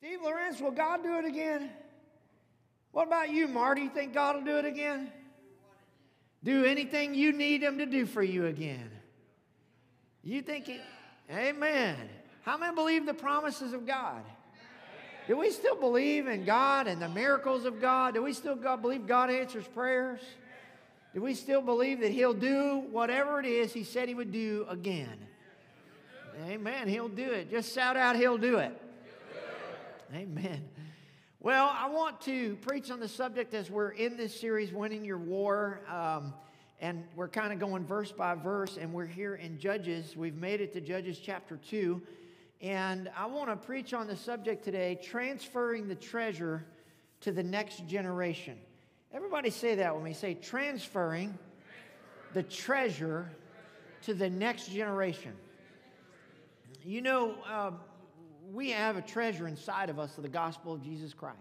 Steve Lawrence, will God do it again? What about you, Marty? You think God will do it again? Do anything you need Him to do for you again. You think it? Amen. How many believe the promises of God? Do we still believe in God and the miracles of God? Do we still believe God answers prayers? Do we still believe that He'll do whatever it is He said He would do again? Amen. He'll do it. Just shout out, He'll do it. Amen. Well, I want to preach on the subject as we're in this series, Winning Your War. Um, and we're kind of going verse by verse, and we're here in Judges. We've made it to Judges chapter 2. And I want to preach on the subject today transferring the treasure to the next generation. Everybody say that when we say transferring the treasure to the next generation. You know, uh, we have a treasure inside of us of the gospel of Jesus Christ.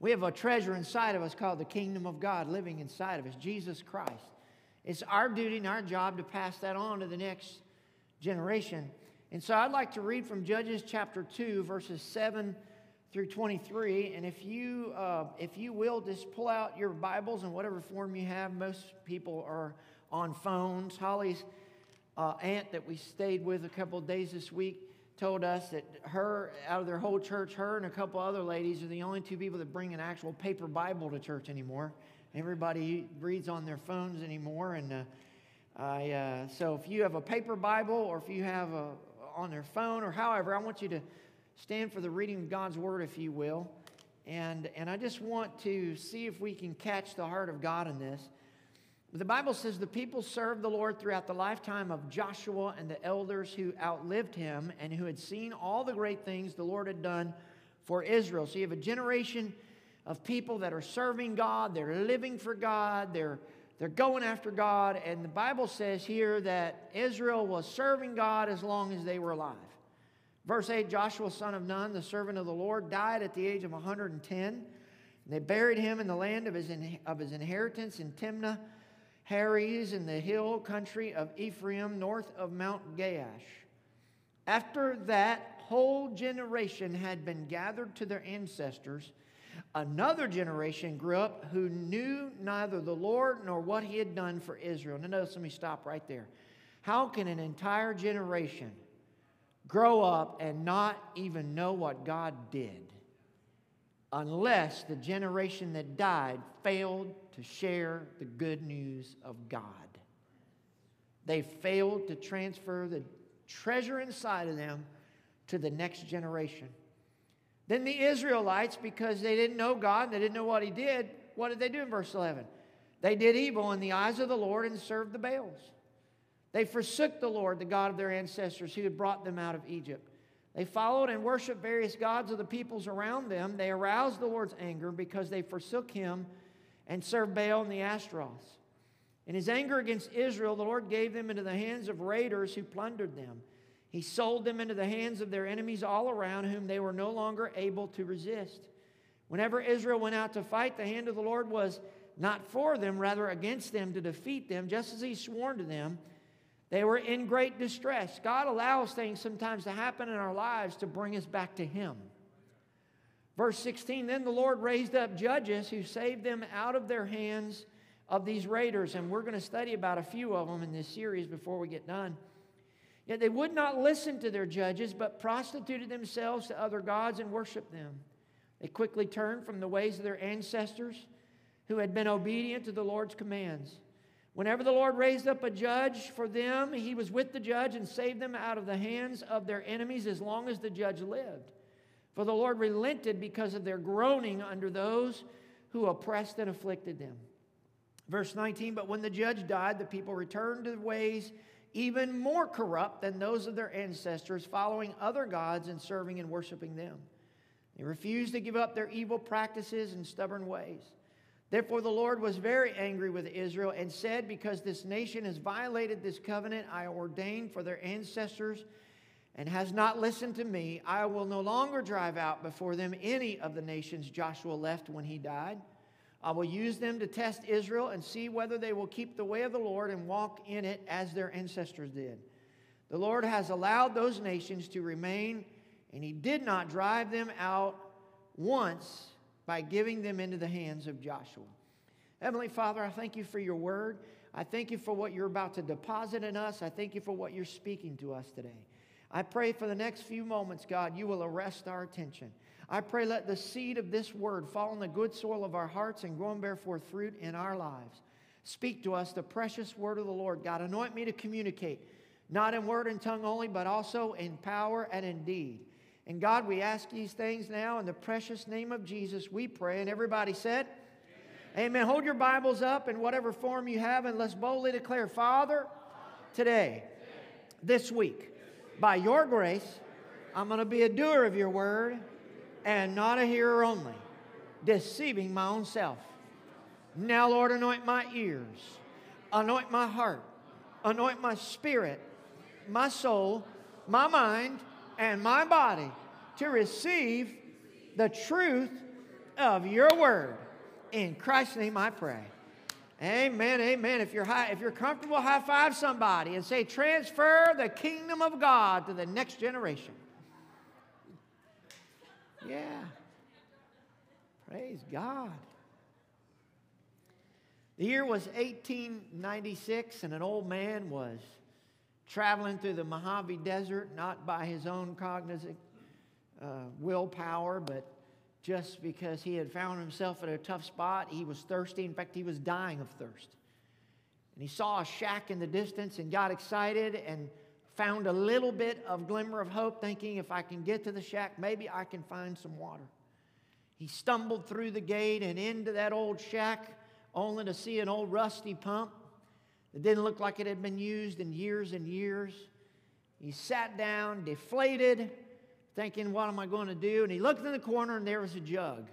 We have a treasure inside of us called the kingdom of God living inside of us, Jesus Christ. It's our duty and our job to pass that on to the next generation. And so I'd like to read from Judges chapter 2, verses 7 through 23. And if you, uh, if you will, just pull out your Bibles in whatever form you have. Most people are on phones. Holly's uh, aunt that we stayed with a couple of days this week told us that her, out of their whole church, her and a couple other ladies are the only two people that bring an actual paper Bible to church anymore. Everybody reads on their phones anymore. And uh, I, uh, so if you have a paper Bible or if you have a, on their phone or however, I want you to stand for the reading of God's word, if you will. And, and I just want to see if we can catch the heart of God in this. The Bible says the people served the Lord throughout the lifetime of Joshua and the elders who outlived him and who had seen all the great things the Lord had done for Israel. So you have a generation of people that are serving God, they're living for God, they're, they're going after God. And the Bible says here that Israel was serving God as long as they were alive. Verse 8 Joshua, son of Nun, the servant of the Lord, died at the age of 110. And they buried him in the land of his, of his inheritance in Timnah, Heres, in the hill country of Ephraim, north of Mount Gaash. After that whole generation had been gathered to their ancestors, another generation grew up who knew neither the Lord nor what he had done for Israel. Now, notice, let me stop right there. How can an entire generation grow up and not even know what God did unless the generation that died failed to share the good news of God. They failed to transfer the treasure inside of them to the next generation. Then the Israelites, because they didn't know God, they didn't know what He did, what did they do in verse 11? They did evil in the eyes of the Lord and served the Baals. They forsook the Lord, the God of their ancestors, who had brought them out of Egypt. They followed and worshiped various gods of the peoples around them. They aroused the Lord's anger because they forsook him and served Baal and the Ashtaroths. In his anger against Israel, the Lord gave them into the hands of raiders who plundered them. He sold them into the hands of their enemies all around, whom they were no longer able to resist. Whenever Israel went out to fight, the hand of the Lord was not for them, rather against them to defeat them, just as he sworn to them. They were in great distress. God allows things sometimes to happen in our lives to bring us back to Him. Verse 16 Then the Lord raised up judges who saved them out of their hands of these raiders. And we're going to study about a few of them in this series before we get done. Yet they would not listen to their judges, but prostituted themselves to other gods and worshiped them. They quickly turned from the ways of their ancestors who had been obedient to the Lord's commands. Whenever the Lord raised up a judge for them, he was with the judge and saved them out of the hands of their enemies as long as the judge lived. For the Lord relented because of their groaning under those who oppressed and afflicted them. Verse 19 But when the judge died, the people returned to ways even more corrupt than those of their ancestors, following other gods and serving and worshiping them. They refused to give up their evil practices and stubborn ways. Therefore, the Lord was very angry with Israel and said, Because this nation has violated this covenant I ordained for their ancestors and has not listened to me, I will no longer drive out before them any of the nations Joshua left when he died. I will use them to test Israel and see whether they will keep the way of the Lord and walk in it as their ancestors did. The Lord has allowed those nations to remain And he did not drive them out once by giving them into the hands of Joshua. Heavenly Father, I thank you for your word. I thank you for what you're about to deposit in us. I thank you for what you're speaking to us today. I pray for the next few moments, God, you will arrest our attention. I pray let the seed of this word fall in the good soil of our hearts and grow and bear forth fruit in our lives. Speak to us the precious word of the Lord. God, anoint me to communicate, not in word and tongue only, but also in power and in deed. And God, we ask these things now in the precious name of Jesus. We pray. And everybody said, Amen. Amen. Hold your Bibles up in whatever form you have, and let's boldly declare, Father, today, this week, by your grace, I'm going to be a doer of your word and not a hearer only, deceiving my own self. Now, Lord, anoint my ears, anoint my heart, anoint my spirit, my soul, my mind, and my body to receive the truth of your word. In Christ's name I pray. Amen, amen. If you're, high, if you're comfortable, high five somebody and say, transfer the kingdom of God to the next generation. Yeah. Praise God. The year was 1896, and an old man was traveling through the Mojave Desert, not by his own cognizant uh, willpower, but just because he had found himself in a tough spot. He was thirsty. In fact, he was dying of thirst. And he saw a shack in the distance and got excited and found a little bit of glimmer of hope, thinking if I can get to the shack, maybe I can find some water. He stumbled through the gate and into that old shack, only to see an old rusty pump that didn't look like it had been used in years and years. He sat down, deflated, thinking, What am I going to do? And he looked in the corner and there was a jug.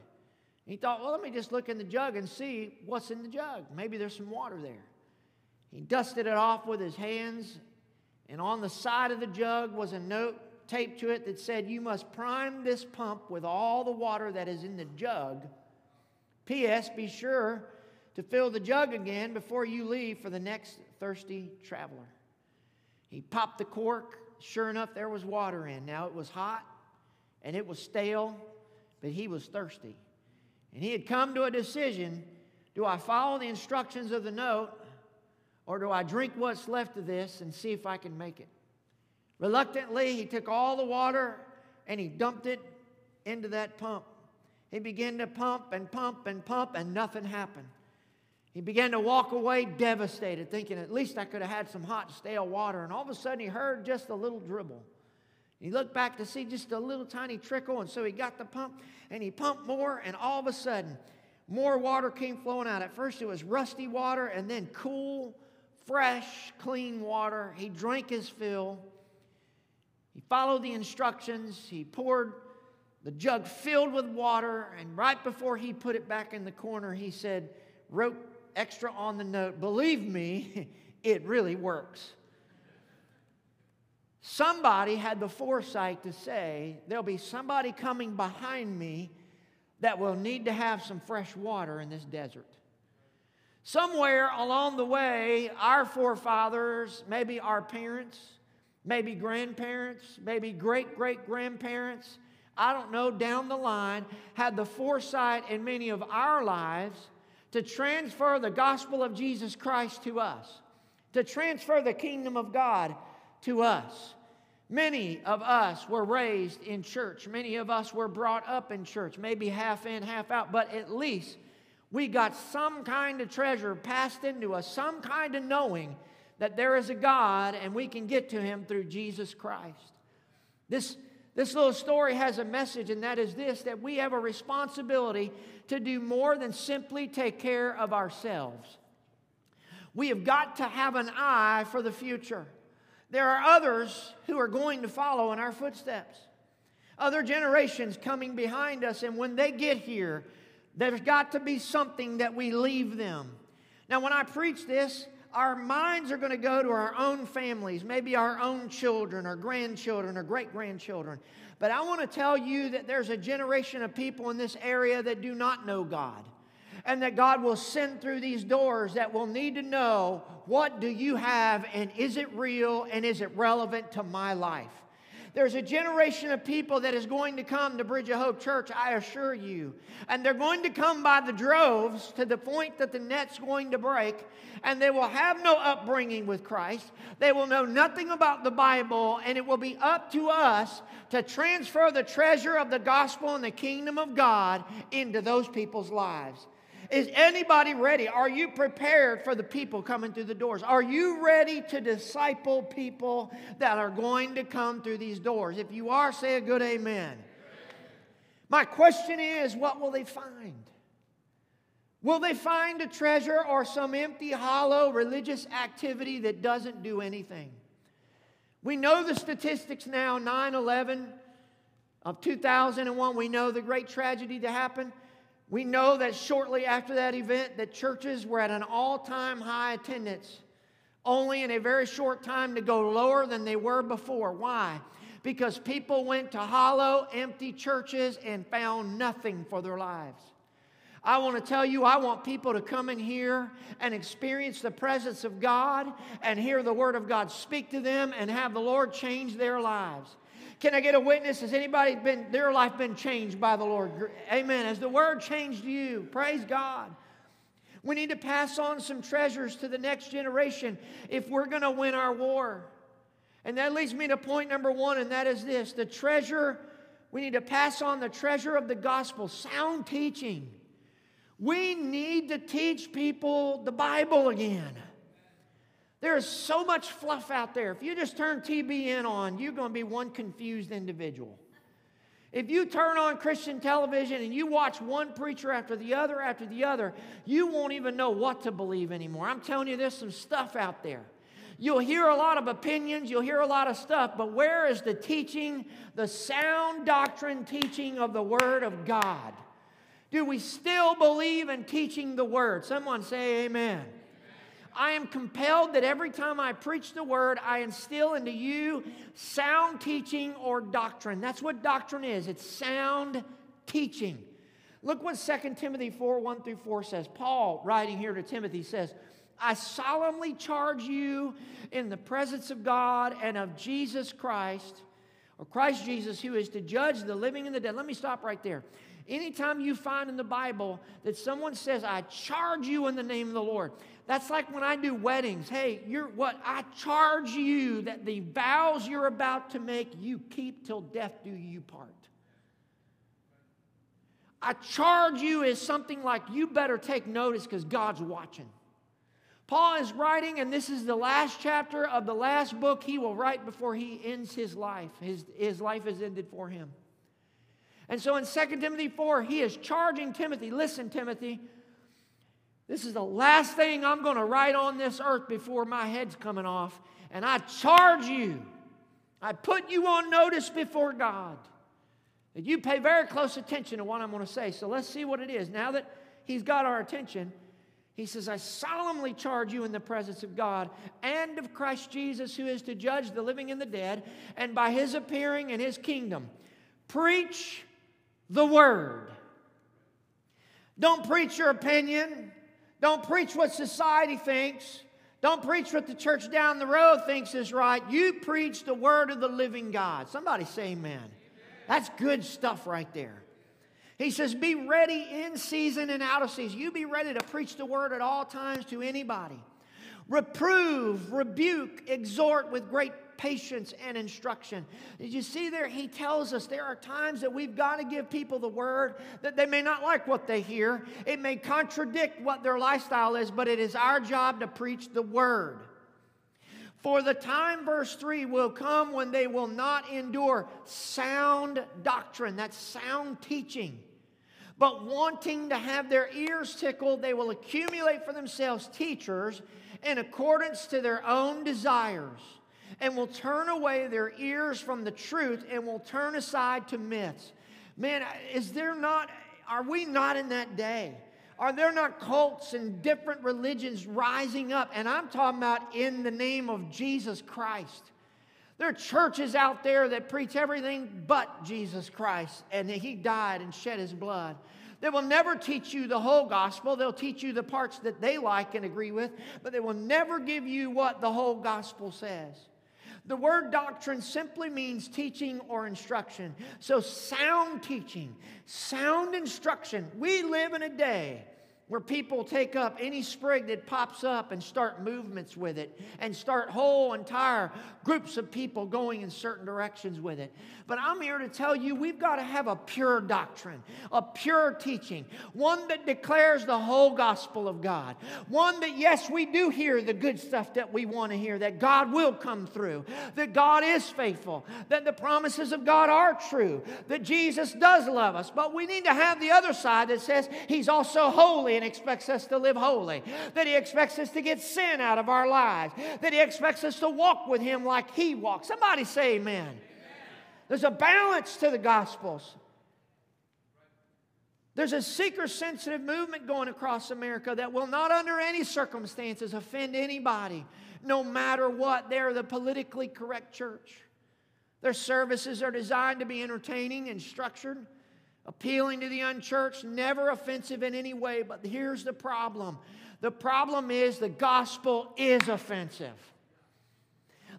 He thought, Well, let me just look in the jug and see what's in the jug. Maybe there's some water there. He dusted it off with his hands, and on the side of the jug was a note taped to it that said, You must prime this pump with all the water that is in the jug. P.S. Be sure to fill the jug again before you leave for the next thirsty traveler. He popped the cork. Sure enough, there was water in. Now it was hot and it was stale, but he was thirsty. And he had come to a decision do I follow the instructions of the note or do I drink what's left of this and see if I can make it? Reluctantly, he took all the water and he dumped it into that pump. He began to pump and pump and pump, and nothing happened. He began to walk away devastated, thinking, at least I could have had some hot, stale water. And all of a sudden, he heard just a little dribble. He looked back to see just a little tiny trickle, and so he got the pump and he pumped more, and all of a sudden, more water came flowing out. At first, it was rusty water, and then cool, fresh, clean water. He drank his fill. He followed the instructions. He poured the jug filled with water, and right before he put it back in the corner, he said, wrote extra on the note, believe me, it really works. Somebody had the foresight to say, there'll be somebody coming behind me that will need to have some fresh water in this desert. Somewhere along the way, our forefathers, maybe our parents, maybe grandparents, maybe great great grandparents, I don't know, down the line, had the foresight in many of our lives to transfer the gospel of Jesus Christ to us, to transfer the kingdom of God to us. Many of us were raised in church. Many of us were brought up in church, maybe half in, half out, but at least we got some kind of treasure passed into us, some kind of knowing that there is a God and we can get to Him through Jesus Christ. This, this little story has a message, and that is this that we have a responsibility to do more than simply take care of ourselves. We have got to have an eye for the future. There are others who are going to follow in our footsteps, other generations coming behind us, and when they get here, there's got to be something that we leave them. Now, when I preach this, our minds are going to go to our own families, maybe our own children or grandchildren or great grandchildren. But I want to tell you that there's a generation of people in this area that do not know God. And that God will send through these doors that will need to know what do you have and is it real and is it relevant to my life? There's a generation of people that is going to come to Bridge of Hope Church, I assure you. And they're going to come by the droves to the point that the net's going to break, and they will have no upbringing with Christ. They will know nothing about the Bible, and it will be up to us to transfer the treasure of the gospel and the kingdom of God into those people's lives. Is anybody ready? Are you prepared for the people coming through the doors? Are you ready to disciple people that are going to come through these doors? If you are, say a good amen. My question is what will they find? Will they find a treasure or some empty, hollow religious activity that doesn't do anything? We know the statistics now 9 11 of 2001. We know the great tragedy that happened. We know that shortly after that event that churches were at an all-time high attendance, only in a very short time to go lower than they were before. Why? Because people went to hollow, empty churches and found nothing for their lives. I want to tell you, I want people to come in here and experience the presence of God and hear the Word of God speak to them and have the Lord change their lives. Can I get a witness? Has anybody been, their life been changed by the Lord? Amen. Has the word changed you? Praise God. We need to pass on some treasures to the next generation if we're going to win our war. And that leads me to point number one, and that is this the treasure, we need to pass on the treasure of the gospel, sound teaching. We need to teach people the Bible again. There is so much fluff out there. If you just turn TBN on, you're going to be one confused individual. If you turn on Christian television and you watch one preacher after the other after the other, you won't even know what to believe anymore. I'm telling you, there's some stuff out there. You'll hear a lot of opinions, you'll hear a lot of stuff, but where is the teaching, the sound doctrine teaching of the Word of God? Do we still believe in teaching the Word? Someone say, Amen. I am compelled that every time I preach the word, I instill into you sound teaching or doctrine. That's what doctrine is it's sound teaching. Look what 2 Timothy 4 1 through 4 says. Paul, writing here to Timothy, says, I solemnly charge you in the presence of God and of Jesus Christ, or Christ Jesus, who is to judge the living and the dead. Let me stop right there. Anytime you find in the Bible that someone says, I charge you in the name of the Lord, that's like when I do weddings. Hey, you're what I charge you that the vows you're about to make, you keep till death do you part. I charge you is something like you better take notice because God's watching. Paul is writing, and this is the last chapter of the last book he will write before he ends his life. His, his life is ended for him. And so in 2 Timothy 4, he is charging Timothy listen, Timothy, this is the last thing I'm going to write on this earth before my head's coming off. And I charge you, I put you on notice before God that you pay very close attention to what I'm going to say. So let's see what it is. Now that He's got our attention, He says, I solemnly charge you in the presence of God and of Christ Jesus, who is to judge the living and the dead, and by His appearing in His kingdom. Preach the word. Don't preach your opinion. Don't preach what society thinks. Don't preach what the church down the road thinks is right. You preach the word of the living God. Somebody say amen. amen. That's good stuff right there. He says, Be ready in season and out of season. You be ready to preach the word at all times to anybody. Reprove, rebuke, exhort with great patience and instruction. Did you see there? He tells us there are times that we've got to give people the word that they may not like what they hear. It may contradict what their lifestyle is, but it is our job to preach the word. For the time, verse 3, will come when they will not endure sound doctrine, that's sound teaching. But wanting to have their ears tickled, they will accumulate for themselves teachers in accordance to their own desires and will turn away their ears from the truth and will turn aside to myths. Man, is there not, are we not in that day? Are there not cults and different religions rising up? And I'm talking about in the name of Jesus Christ. There are churches out there that preach everything but Jesus Christ, and that He died and shed His blood. They will never teach you the whole gospel. They'll teach you the parts that they like and agree with, but they will never give you what the whole gospel says. The word doctrine simply means teaching or instruction. So, sound teaching, sound instruction. We live in a day where people take up any sprig that pops up and start movements with it and start whole entire groups of people going in certain directions with it. But I'm here to tell you we've got to have a pure doctrine, a pure teaching, one that declares the whole gospel of God. One that, yes, we do hear the good stuff that we want to hear, that God will come through, that God is faithful, that the promises of God are true, that Jesus does love us. But we need to have the other side that says He's also holy and expects us to live holy, that He expects us to get sin out of our lives, that He expects us to walk with Him like He walks. Somebody say amen. amen. There's a balance to the Gospels. There's a seeker sensitive movement going across America that will not, under any circumstances, offend anybody, no matter what. They're the politically correct church. Their services are designed to be entertaining and structured appealing to the unchurched, never offensive in any way. But here's the problem the problem is the gospel is offensive.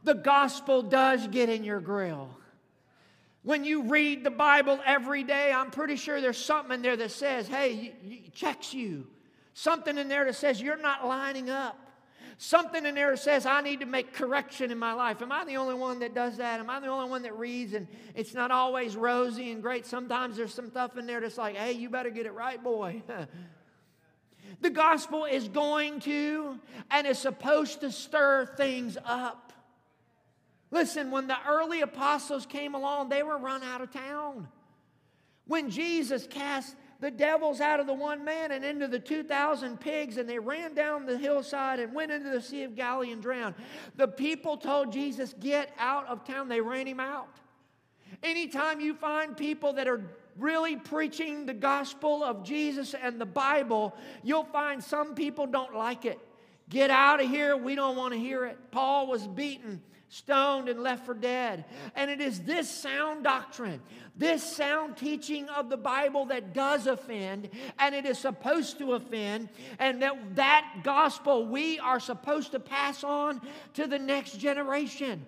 The gospel does get in your grill. When you read the Bible every day, I'm pretty sure there's something in there that says, hey, checks you. Something in there that says you're not lining up. Something in there says, I need to make correction in my life. Am I the only one that does that? Am I the only one that reads and it's not always rosy and great? Sometimes there's some stuff in there that's like, hey, you better get it right, boy. the gospel is going to and is supposed to stir things up. Listen, when the early apostles came along, they were run out of town. When Jesus cast the devils out of the one man and into the 2,000 pigs, and they ran down the hillside and went into the Sea of Galilee and drowned. The people told Jesus, Get out of town. They ran him out. Anytime you find people that are really preaching the gospel of Jesus and the Bible, you'll find some people don't like it. Get out of here. We don't want to hear it. Paul was beaten stoned and left for dead. And it is this sound doctrine, this sound teaching of the Bible that does offend, and it is supposed to offend, and that that gospel we are supposed to pass on to the next generation.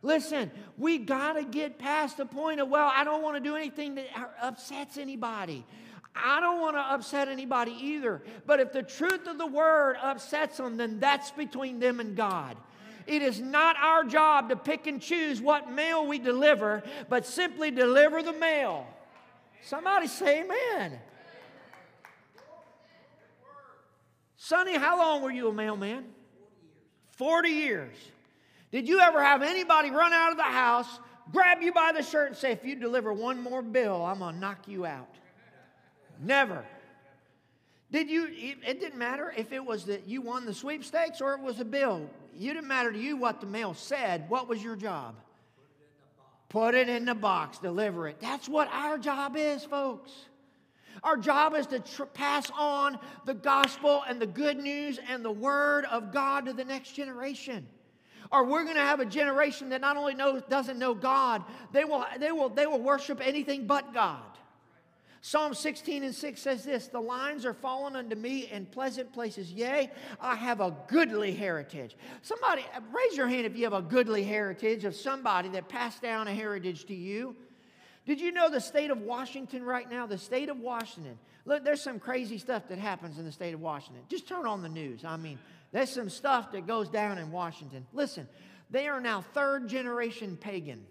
Listen, we got to get past the point of, well, I don't want to do anything that upsets anybody. I don't want to upset anybody either. But if the truth of the word upsets them, then that's between them and God. It is not our job to pick and choose what mail we deliver, but simply deliver the mail. Somebody say amen. Sonny, how long were you a mailman? 40 years. Did you ever have anybody run out of the house, grab you by the shirt, and say, if you deliver one more bill, I'm going to knock you out? Never. Did you, it didn't matter if it was that you won the sweepstakes or it was a bill. It didn't matter to you what the mail said. What was your job? Put it in the box, deliver it. That's what our job is, folks. Our job is to tr- pass on the gospel and the good news and the word of God to the next generation. Or we're going to have a generation that not only knows, doesn't know God, they will, they, will, they will worship anything but God. Psalm 16 and 6 says this The lines are fallen unto me in pleasant places. Yea, I have a goodly heritage. Somebody, raise your hand if you have a goodly heritage of somebody that passed down a heritage to you. Did you know the state of Washington right now? The state of Washington. Look, there's some crazy stuff that happens in the state of Washington. Just turn on the news. I mean, there's some stuff that goes down in Washington. Listen, they are now third generation pagan.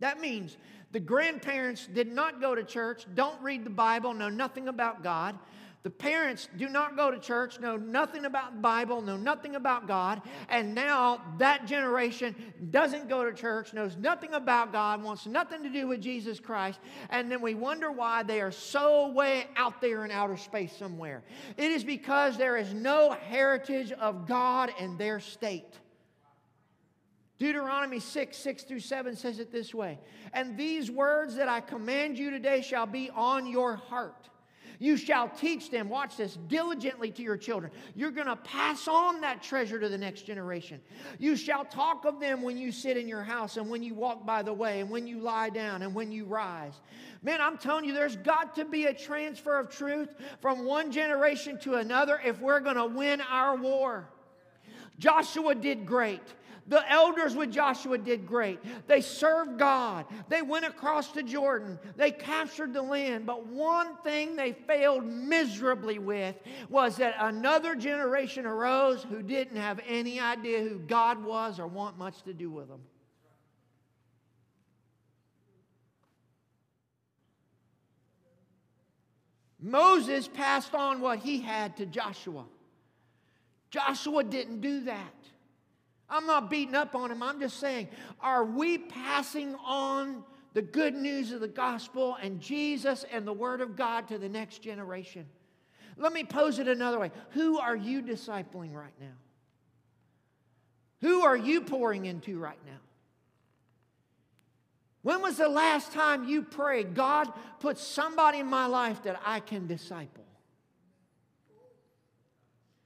That means the grandparents did not go to church, don't read the Bible, know nothing about God. The parents do not go to church, know nothing about the Bible, know nothing about God. And now that generation doesn't go to church, knows nothing about God, wants nothing to do with Jesus Christ. And then we wonder why they are so way out there in outer space somewhere. It is because there is no heritage of God in their state. Deuteronomy 6, 6 through 7 says it this way And these words that I command you today shall be on your heart. You shall teach them, watch this, diligently to your children. You're going to pass on that treasure to the next generation. You shall talk of them when you sit in your house and when you walk by the way and when you lie down and when you rise. Man, I'm telling you, there's got to be a transfer of truth from one generation to another if we're going to win our war. Joshua did great. The elders with Joshua did great. They served God. They went across the Jordan. They captured the land. But one thing they failed miserably with was that another generation arose who didn't have any idea who God was or want much to do with them. Moses passed on what he had to Joshua. Joshua didn't do that. I'm not beating up on him. I'm just saying, are we passing on the good news of the gospel and Jesus and the Word of God to the next generation? Let me pose it another way Who are you discipling right now? Who are you pouring into right now? When was the last time you prayed, God, put somebody in my life that I can disciple?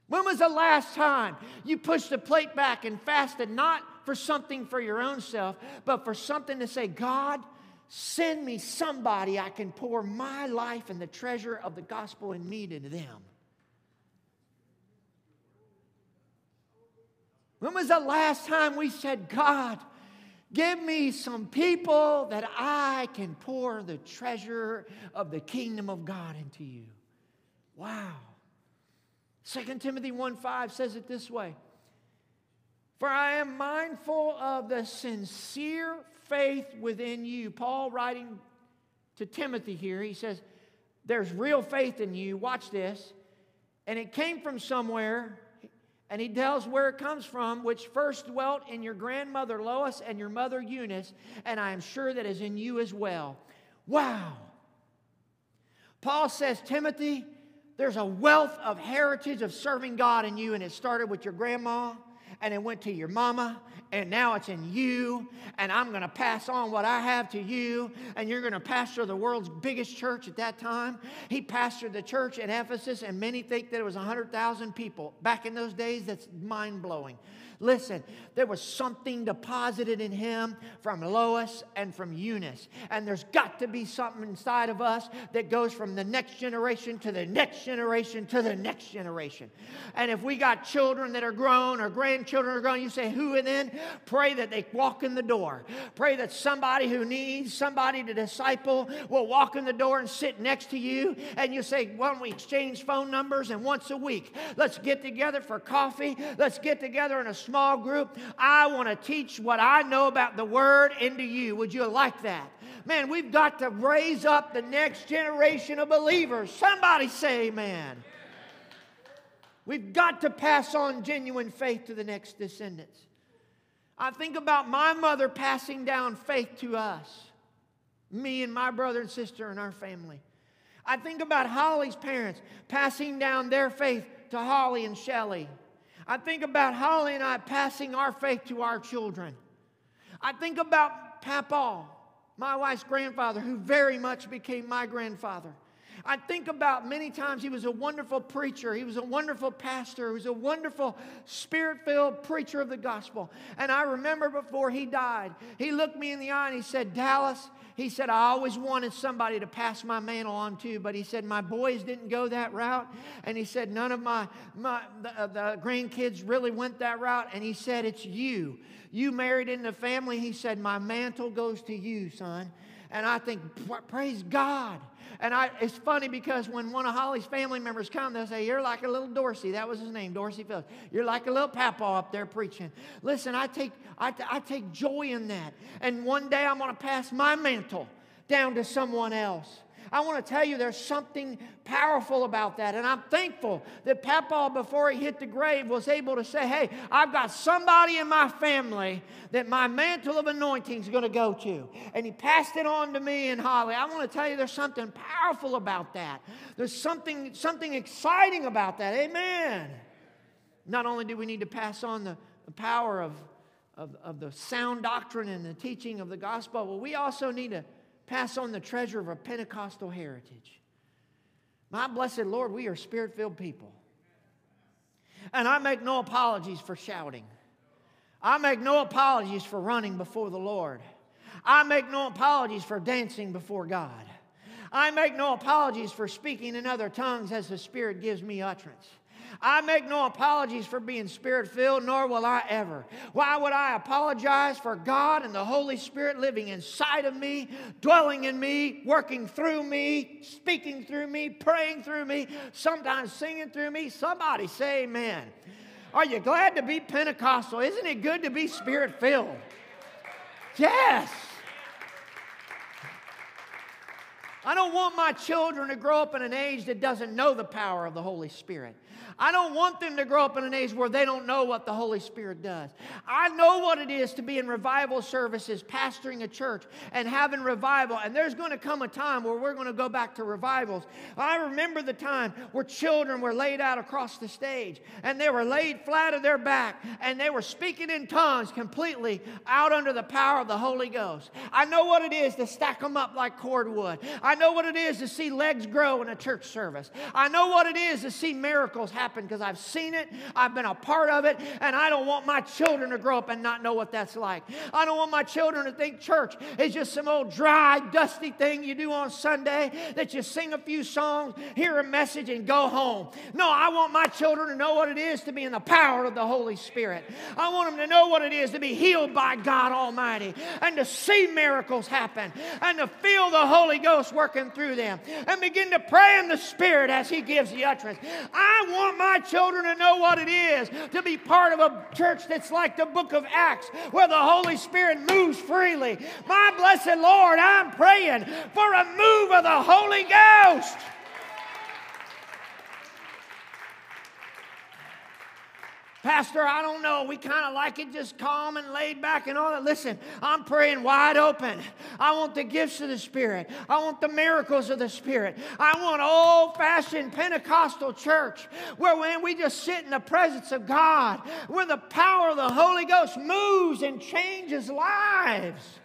When was the last time you pushed the plate back and fasted not for something for your own self, but for something to say, God, send me somebody I can pour my life and the treasure of the gospel and me into them? When was the last time we said, God, give me some people that I can pour the treasure of the kingdom of God into you? Wow. 2 Timothy 1 5 says it this way For I am mindful of the sincere faith within you. Paul writing to Timothy here, he says, There's real faith in you. Watch this. And it came from somewhere. And he tells where it comes from, which first dwelt in your grandmother Lois and your mother Eunice, and I am sure that is in you as well. Wow. Paul says, Timothy, there's a wealth of heritage of serving God in you, and it started with your grandma, and it went to your mama, and now it's in you, and I'm going to pass on what I have to you, and you're going to pastor the world's biggest church at that time. He pastored the church in Ephesus, and many think that it was 100,000 people. Back in those days, that's mind blowing. Listen, there was something deposited in him from Lois and from Eunice. And there's got to be something inside of us that goes from the next generation to the next generation to the next generation. And if we got children that are grown or grandchildren are grown, you say, Who and then? Pray that they walk in the door. Pray that somebody who needs somebody to disciple will walk in the door and sit next to you. And you say, Why don't we exchange phone numbers? And once a week, let's get together for coffee. Let's get together in a small small group. I want to teach what I know about the Word into you. Would you like that? Man, we've got to raise up the next generation of believers. Somebody say amen. We've got to pass on genuine faith to the next descendants. I think about my mother passing down faith to us, me and my brother and sister and our family. I think about Holly's parents passing down their faith to Holly and Shelly. I think about Holly and I passing our faith to our children. I think about Papa, my wife's grandfather, who very much became my grandfather. I think about many times he was a wonderful preacher. He was a wonderful pastor. He was a wonderful spirit filled preacher of the gospel. And I remember before he died, he looked me in the eye and he said, Dallas, he said, I always wanted somebody to pass my mantle on to, but he said, my boys didn't go that route. And he said, none of my, my the, uh, the grandkids really went that route. And he said, it's you. You married in the family. He said, my mantle goes to you, son. And I think, praise God. And I, it's funny because when one of Holly's family members come, they'll say, You're like a little Dorsey. That was his name, Dorsey Phillips. You're like a little papa up there preaching. Listen, I take, I, I take joy in that. And one day I'm going to pass my mantle down to someone else. I want to tell you there's something powerful about that. And I'm thankful that Papa, before he hit the grave, was able to say, Hey, I've got somebody in my family that my mantle of anointing is going to go to. And he passed it on to me and Holly. I want to tell you there's something powerful about that. There's something, something exciting about that. Amen. Not only do we need to pass on the, the power of, of, of the sound doctrine and the teaching of the gospel, but we also need to pass on the treasure of a Pentecostal heritage. My blessed Lord, we are spirit filled people. And I make no apologies for shouting. I make no apologies for running before the Lord. I make no apologies for dancing before God. I make no apologies for speaking in other tongues as the Spirit gives me utterance. I make no apologies for being spirit filled, nor will I ever. Why would I apologize for God and the Holy Spirit living inside of me, dwelling in me, working through me, speaking through me, praying through me, sometimes singing through me? Somebody say amen. Are you glad to be Pentecostal? Isn't it good to be spirit filled? Yes. I don't want my children to grow up in an age that doesn't know the power of the Holy Spirit. I don't want them to grow up in an age where they don't know what the Holy Spirit does. I know what it is to be in revival services, pastoring a church, and having revival. And there's going to come a time where we're going to go back to revivals. I remember the time where children were laid out across the stage and they were laid flat on their back and they were speaking in tongues completely out under the power of the Holy Ghost. I know what it is to stack them up like cordwood. I know what it is to see legs grow in a church service. I know what it is to see miracles happen because I've seen it, I've been a part of it, and I don't want my children to grow up and not know what that's like. I don't want my children to think church is just some old dry, dusty thing you do on Sunday that you sing a few songs, hear a message, and go home. No, I want my children to know what it is to be in the power of the Holy Spirit. I want them to know what it is to be healed by God Almighty and to see miracles happen and to feel the Holy Ghost working through them and begin to pray in the Spirit as He gives the utterance. I want my children to know what it is to be part of a church that's like the book of Acts, where the Holy Spirit moves freely. My blessed Lord, I'm praying for a move of the Holy Ghost. Pastor, I don't know. We kind of like it just calm and laid back and all that. Listen, I'm praying wide open. I want the gifts of the Spirit. I want the miracles of the Spirit. I want old fashioned Pentecostal church where when we just sit in the presence of God, where the power of the Holy Ghost moves and changes lives.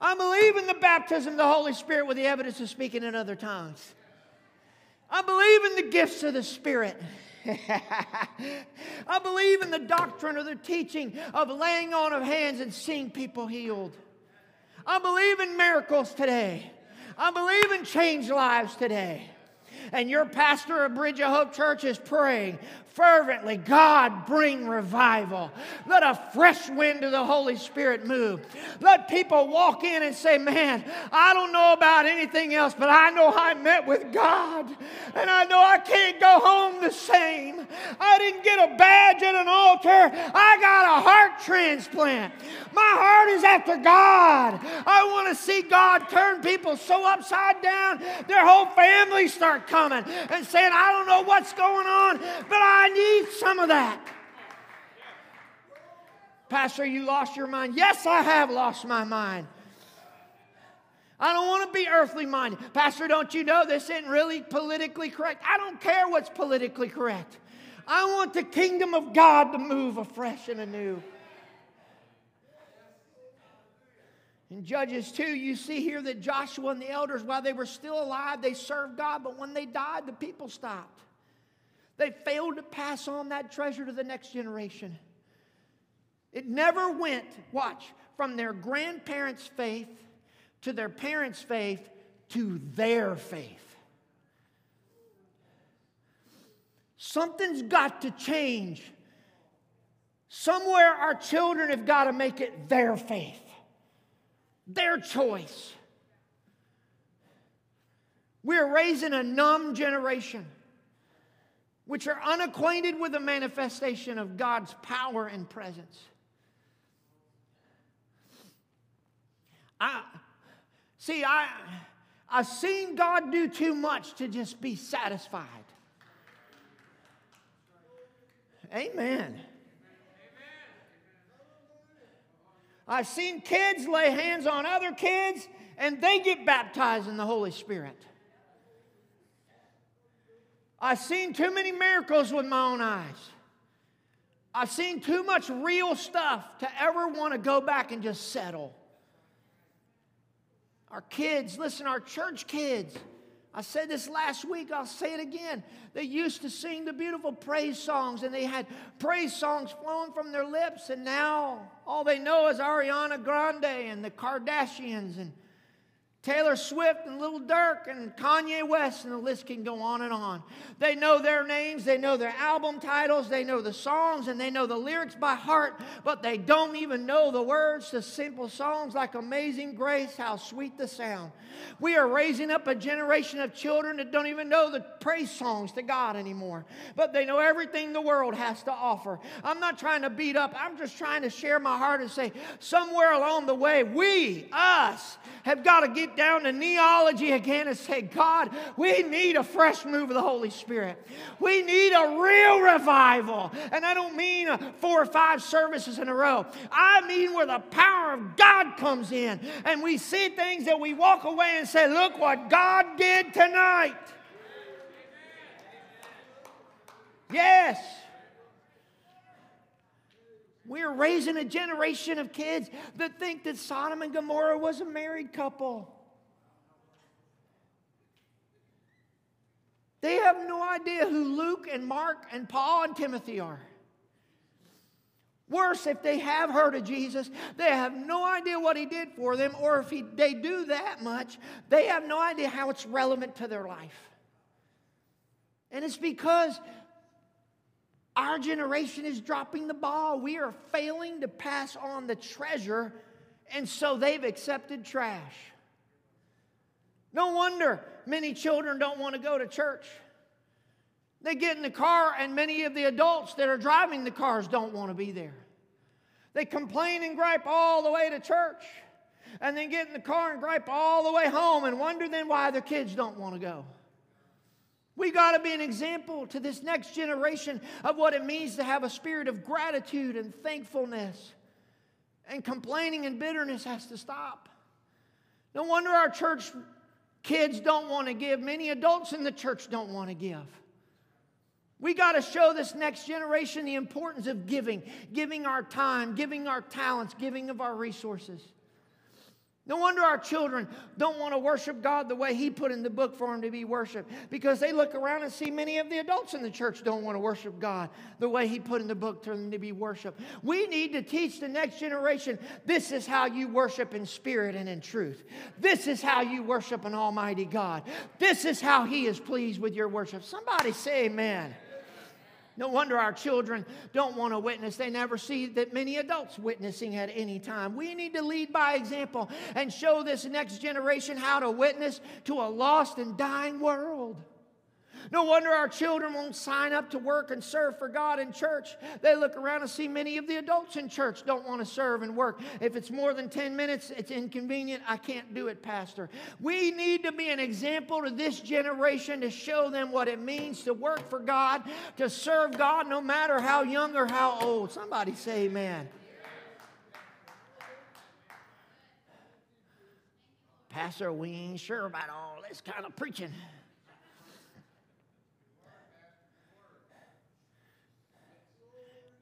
I believe in the baptism of the Holy Spirit with the evidence of speaking in other tongues. I believe in the gifts of the Spirit. I believe in the doctrine or the teaching of laying on of hands and seeing people healed. I believe in miracles today. I believe in changed lives today. And your pastor of Bridge of Hope Church is praying fervently, God, bring revival. Let a fresh wind of the Holy Spirit move. Let people walk in and say, Man, I don't know about anything else, but I know I met with God. And I know I can't go home the same. I didn't get a badge at an altar, I got a heart transplant. My heart is after God. I want to see God turn people so upside down, their whole families start coming and saying, I don't know what's going on, but I I need some of that. Pastor, you lost your mind. Yes, I have lost my mind. I don't want to be earthly minded. Pastor, don't you know this isn't really politically correct? I don't care what's politically correct. I want the kingdom of God to move afresh and anew. In Judges 2, you see here that Joshua and the elders, while they were still alive, they served God, but when they died, the people stopped. They failed to pass on that treasure to the next generation. It never went, watch, from their grandparents' faith to their parents' faith to their faith. Something's got to change. Somewhere our children have got to make it their faith, their choice. We're raising a numb generation which are unacquainted with the manifestation of God's power and presence. I see, I I've seen God do too much to just be satisfied. Amen. I've seen kids lay hands on other kids and they get baptized in the Holy Spirit. I've seen too many miracles with my own eyes. I've seen too much real stuff to ever want to go back and just settle. Our kids, listen, our church kids, I said this last week, I'll say it again. They used to sing the beautiful praise songs and they had praise songs flowing from their lips, and now all they know is Ariana Grande and the Kardashians and Taylor Swift and Little Durk and Kanye West, and the list can go on and on. They know their names, they know their album titles, they know the songs, and they know the lyrics by heart, but they don't even know the words to simple songs like Amazing Grace, How Sweet the Sound. We are raising up a generation of children that don't even know the praise songs to God anymore, but they know everything the world has to offer. I'm not trying to beat up, I'm just trying to share my heart and say, somewhere along the way, we, us, have got to get down to kneeology again and say, God, we need a fresh move of the Holy Spirit. We need a real revival. And I don't mean four or five services in a row, I mean where the power of God comes in and we see things that we walk away and say, Look what God did tonight. Yes. We're raising a generation of kids that think that Sodom and Gomorrah was a married couple. They have no idea who Luke and Mark and Paul and Timothy are. Worse, if they have heard of Jesus, they have no idea what he did for them, or if he, they do that much, they have no idea how it's relevant to their life. And it's because our generation is dropping the ball. We are failing to pass on the treasure, and so they've accepted trash. No wonder many children don't want to go to church. They get in the car, and many of the adults that are driving the cars don't want to be there. They complain and gripe all the way to church, and then get in the car and gripe all the way home and wonder then why their kids don't want to go. We got to be an example to this next generation of what it means to have a spirit of gratitude and thankfulness. And complaining and bitterness has to stop. No wonder our church Kids don't want to give. Many adults in the church don't want to give. We got to show this next generation the importance of giving, giving our time, giving our talents, giving of our resources. No wonder our children don't want to worship God the way He put in the book for them to be worshiped because they look around and see many of the adults in the church don't want to worship God the way He put in the book for them to be worshiped. We need to teach the next generation this is how you worship in spirit and in truth. This is how you worship an Almighty God. This is how He is pleased with your worship. Somebody say, Amen. No wonder our children don't want to witness. They never see that many adults witnessing at any time. We need to lead by example and show this next generation how to witness to a lost and dying world. No wonder our children won't sign up to work and serve for God in church. They look around and see many of the adults in church don't want to serve and work. If it's more than 10 minutes, it's inconvenient. I can't do it, Pastor. We need to be an example to this generation to show them what it means to work for God, to serve God no matter how young or how old. Somebody say amen. Pastor, we ain't sure about all this kind of preaching.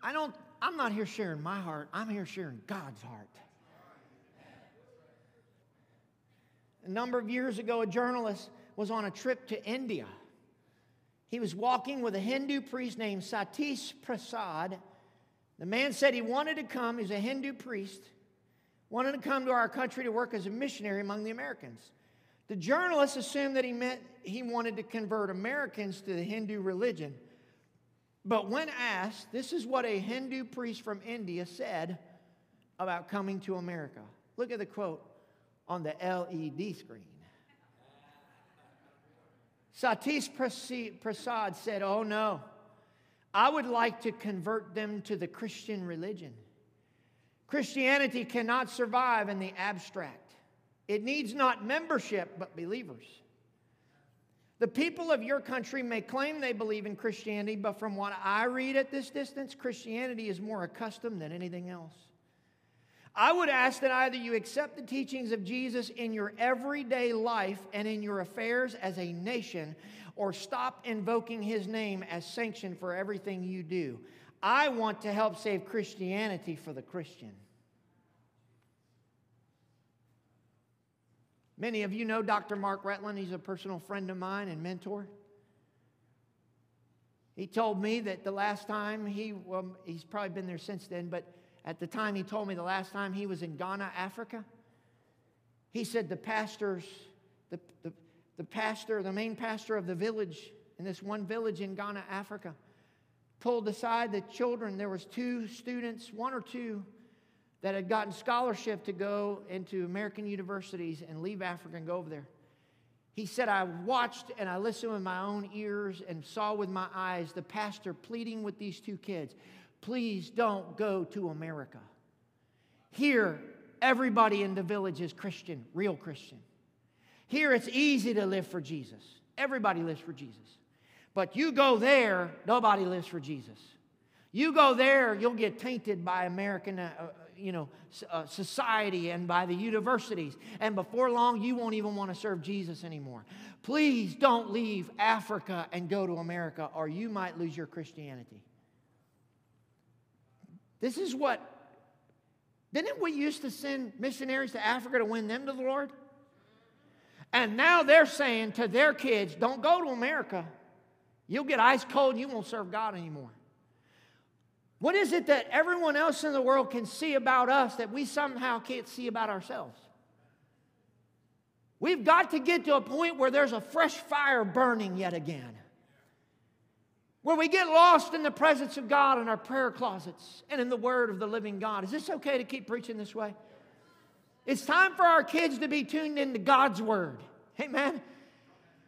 I don't, I'm not here sharing my heart, I'm here sharing God's heart. A number of years ago, a journalist was on a trip to India. He was walking with a Hindu priest named Satish Prasad. The man said he wanted to come, he's a Hindu priest, wanted to come to our country to work as a missionary among the Americans. The journalist assumed that he meant he wanted to convert Americans to the Hindu religion. But when asked, this is what a Hindu priest from India said about coming to America. Look at the quote on the LED screen. Satish Prasad said, Oh no, I would like to convert them to the Christian religion. Christianity cannot survive in the abstract, it needs not membership, but believers. The people of your country may claim they believe in Christianity, but from what I read at this distance, Christianity is more accustomed than anything else. I would ask that either you accept the teachings of Jesus in your everyday life and in your affairs as a nation, or stop invoking his name as sanction for everything you do. I want to help save Christianity for the Christian. Many of you know Dr. Mark Rutland. He's a personal friend of mine and mentor. He told me that the last time he, well, he's probably been there since then, but at the time he told me the last time he was in Ghana, Africa, He said the pastors, the, the, the pastor, the main pastor of the village in this one village in Ghana, Africa, pulled aside the children. There was two students, one or two, that had gotten scholarship to go into American universities and leave Africa and go over there. He said, I watched and I listened with my own ears and saw with my eyes the pastor pleading with these two kids, please don't go to America. Here, everybody in the village is Christian, real Christian. Here, it's easy to live for Jesus. Everybody lives for Jesus. But you go there, nobody lives for Jesus. You go there, you'll get tainted by American, uh, uh you know, uh, society and by the universities. And before long, you won't even want to serve Jesus anymore. Please don't leave Africa and go to America, or you might lose your Christianity. This is what, didn't we used to send missionaries to Africa to win them to the Lord? And now they're saying to their kids, don't go to America. You'll get ice cold and you won't serve God anymore. What is it that everyone else in the world can see about us that we somehow can't see about ourselves? We've got to get to a point where there's a fresh fire burning yet again. Where we get lost in the presence of God in our prayer closets and in the Word of the living God. Is this okay to keep preaching this way? It's time for our kids to be tuned into God's Word. Amen.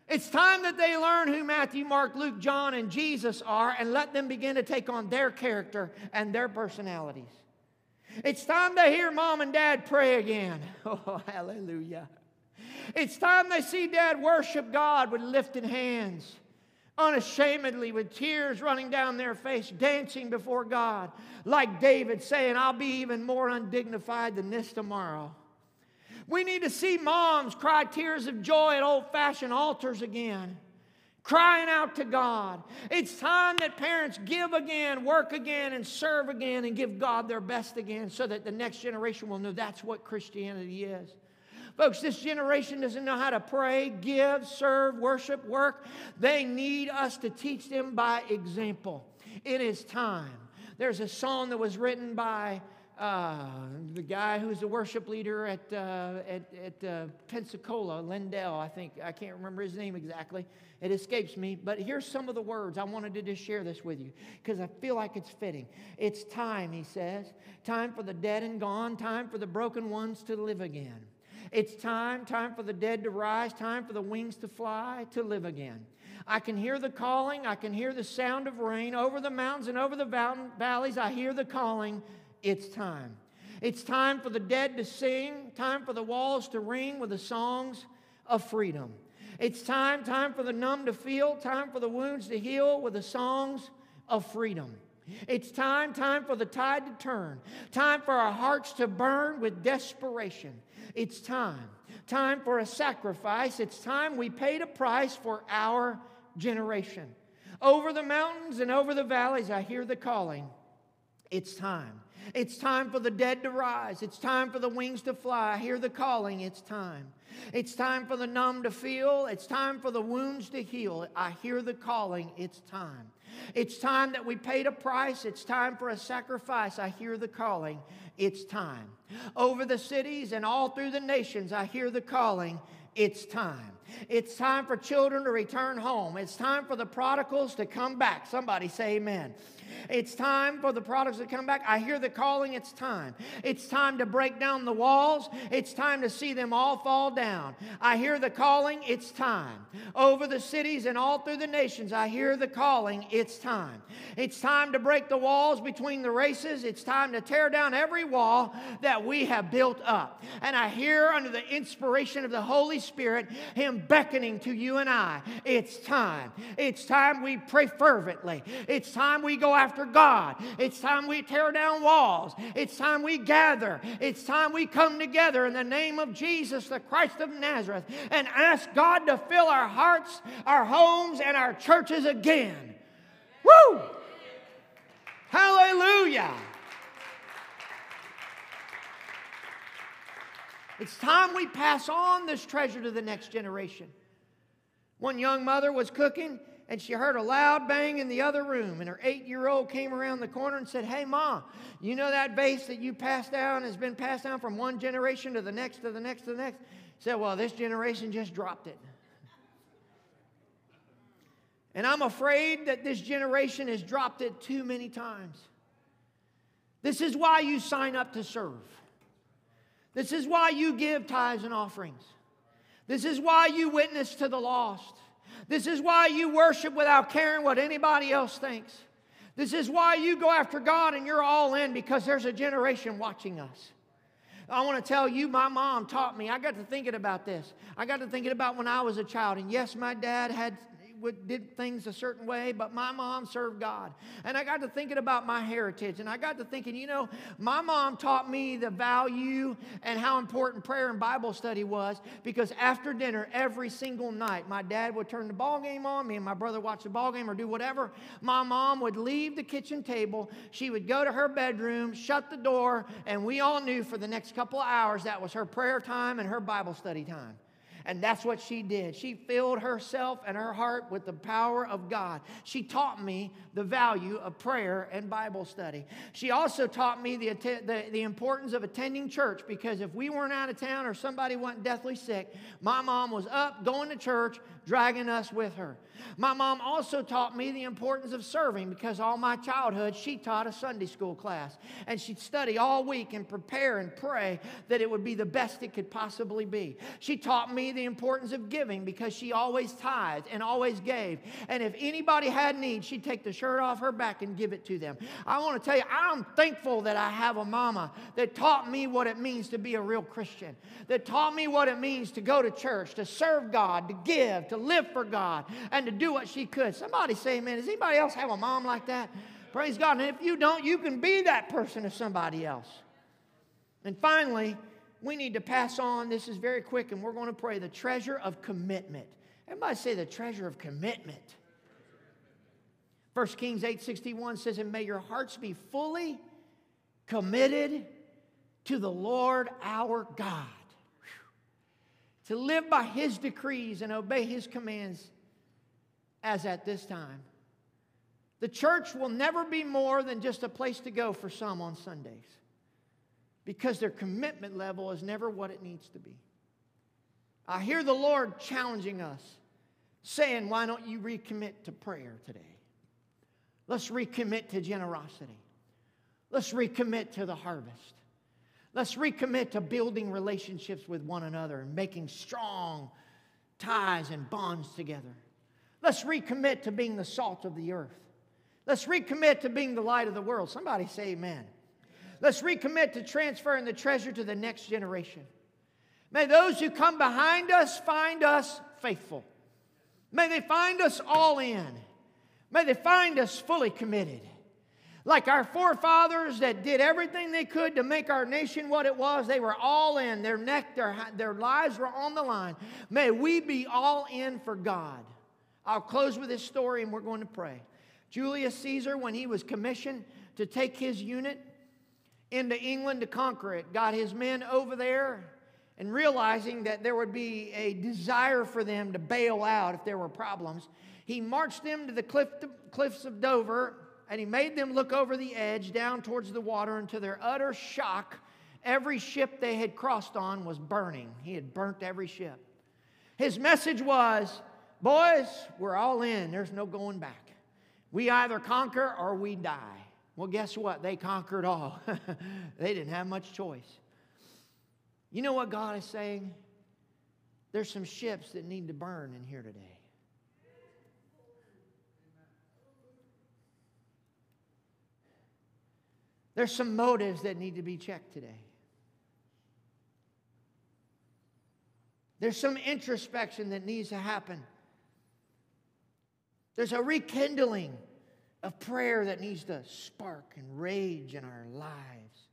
It's time that they learn who Matthew, Mark, Luke, John, and Jesus are and let them begin to take on their character and their personalities. It's time to hear mom and dad pray again. Oh, hallelujah. It's time they see dad worship God with lifted hands, unashamedly, with tears running down their face, dancing before God, like David saying, I'll be even more undignified than this tomorrow. We need to see moms cry tears of joy at old fashioned altars again, crying out to God. It's time that parents give again, work again, and serve again, and give God their best again so that the next generation will know that's what Christianity is. Folks, this generation doesn't know how to pray, give, serve, worship, work. They need us to teach them by example. It is time. There's a song that was written by uh, the guy who's the worship leader at, uh, at, at uh, Pensacola, Lindell, I think. I can't remember his name exactly. It escapes me. But here's some of the words. I wanted to just share this with you because I feel like it's fitting. It's time, he says. Time for the dead and gone. Time for the broken ones to live again. It's time, time for the dead to rise. Time for the wings to fly, to live again. I can hear the calling. I can hear the sound of rain over the mountains and over the valleys. I hear the calling it's time. It's time for the dead to sing, time for the walls to ring with the songs of freedom. It's time, time for the numb to feel, time for the wounds to heal with the songs of freedom. It's time, time for the tide to turn, time for our hearts to burn with desperation. It's time, time for a sacrifice. It's time we paid a price for our generation. Over the mountains and over the valleys, I hear the calling. It's time. It's time for the dead to rise. It's time for the wings to fly. I hear the calling. It's time. It's time for the numb to feel. It's time for the wounds to heal. I hear the calling. It's time. It's time that we paid a price. It's time for a sacrifice. I hear the calling. It's time. Over the cities and all through the nations, I hear the calling. It's time. It's time for children to return home. It's time for the prodigals to come back. Somebody say amen. It's time for the prodigals to come back. I hear the calling. It's time. It's time to break down the walls. It's time to see them all fall down. I hear the calling. It's time. Over the cities and all through the nations, I hear the calling. It's time. It's time to break the walls between the races. It's time to tear down every wall that we have built up. And I hear under the inspiration of the Holy Spirit, Him beckoning to you and I. It's time. It's time we pray fervently. It's time we go after God. It's time we tear down walls. It's time we gather. It's time we come together in the name of Jesus, the Christ of Nazareth, and ask God to fill our hearts, our homes, and our churches again. Woo! Hallelujah! It's time we pass on this treasure to the next generation. One young mother was cooking and she heard a loud bang in the other room. And her eight year old came around the corner and said, Hey, Mom, you know that vase that you passed down has been passed down from one generation to the next, to the next, to the next? said, Well, this generation just dropped it. And I'm afraid that this generation has dropped it too many times. This is why you sign up to serve. This is why you give tithes and offerings. This is why you witness to the lost. This is why you worship without caring what anybody else thinks. This is why you go after God and you're all in because there's a generation watching us. I want to tell you, my mom taught me. I got to thinking about this. I got to thinking about when I was a child. And yes, my dad had did things a certain way, but my mom served God. And I got to thinking about my heritage, and I got to thinking, you know, my mom taught me the value and how important prayer and Bible study was because after dinner, every single night, my dad would turn the ball game on, me and my brother watch the ball game or do whatever. My mom would leave the kitchen table, she would go to her bedroom, shut the door, and we all knew for the next couple of hours that was her prayer time and her Bible study time. And that's what she did. She filled herself and her heart with the power of God. She taught me the value of prayer and Bible study. She also taught me the, the, the, importance of attending church because if we weren't out of town or somebody wasn't deathly sick, my mom was up going to church, dragging us with her. My mom also taught me the importance of serving because all my childhood she taught a Sunday school class. And she'd study all week and prepare and pray that it would be the best it could possibly be. She taught me the importance of giving because she always tithed and always gave. And if anybody had need, she'd take the shirt off her back and give it to them. I want to tell you, I'm thankful that I have a mama that taught me what it means to be a real Christian, that taught me what it means to go to church, to serve God, to give, to live for God, and to do what she could. Somebody say, man, does anybody else have a mom like that? Praise God. And if you don't, you can be that person to somebody else. And finally, we need to pass on. This is very quick, and we're going to pray the treasure of commitment. Everybody say the treasure of commitment. 1 Kings 8:61 says, And may your hearts be fully committed to the Lord our God. To live by his decrees and obey his commands as at this time. The church will never be more than just a place to go for some on Sundays because their commitment level is never what it needs to be. I hear the Lord challenging us, saying, Why don't you recommit to prayer today? Let's recommit to generosity. Let's recommit to the harvest. Let's recommit to building relationships with one another and making strong ties and bonds together. Let's recommit to being the salt of the earth. Let's recommit to being the light of the world. Somebody say amen. Let's recommit to transferring the treasure to the next generation. May those who come behind us find us faithful. May they find us all in. May they find us fully committed. Like our forefathers that did everything they could to make our nation what it was, they were all in. Their neck, their, their lives were on the line. May we be all in for God. I'll close with this story and we're going to pray. Julius Caesar, when he was commissioned to take his unit into England to conquer it, got his men over there and realizing that there would be a desire for them to bail out if there were problems, he marched them to the cliff, cliffs of Dover and he made them look over the edge down towards the water, and to their utter shock, every ship they had crossed on was burning. He had burnt every ship. His message was Boys, we're all in. There's no going back. We either conquer or we die. Well, guess what? They conquered all. they didn't have much choice. You know what God is saying? There's some ships that need to burn in here today. There's some motives that need to be checked today. There's some introspection that needs to happen. There's a rekindling of prayer that needs to spark and rage in our lives.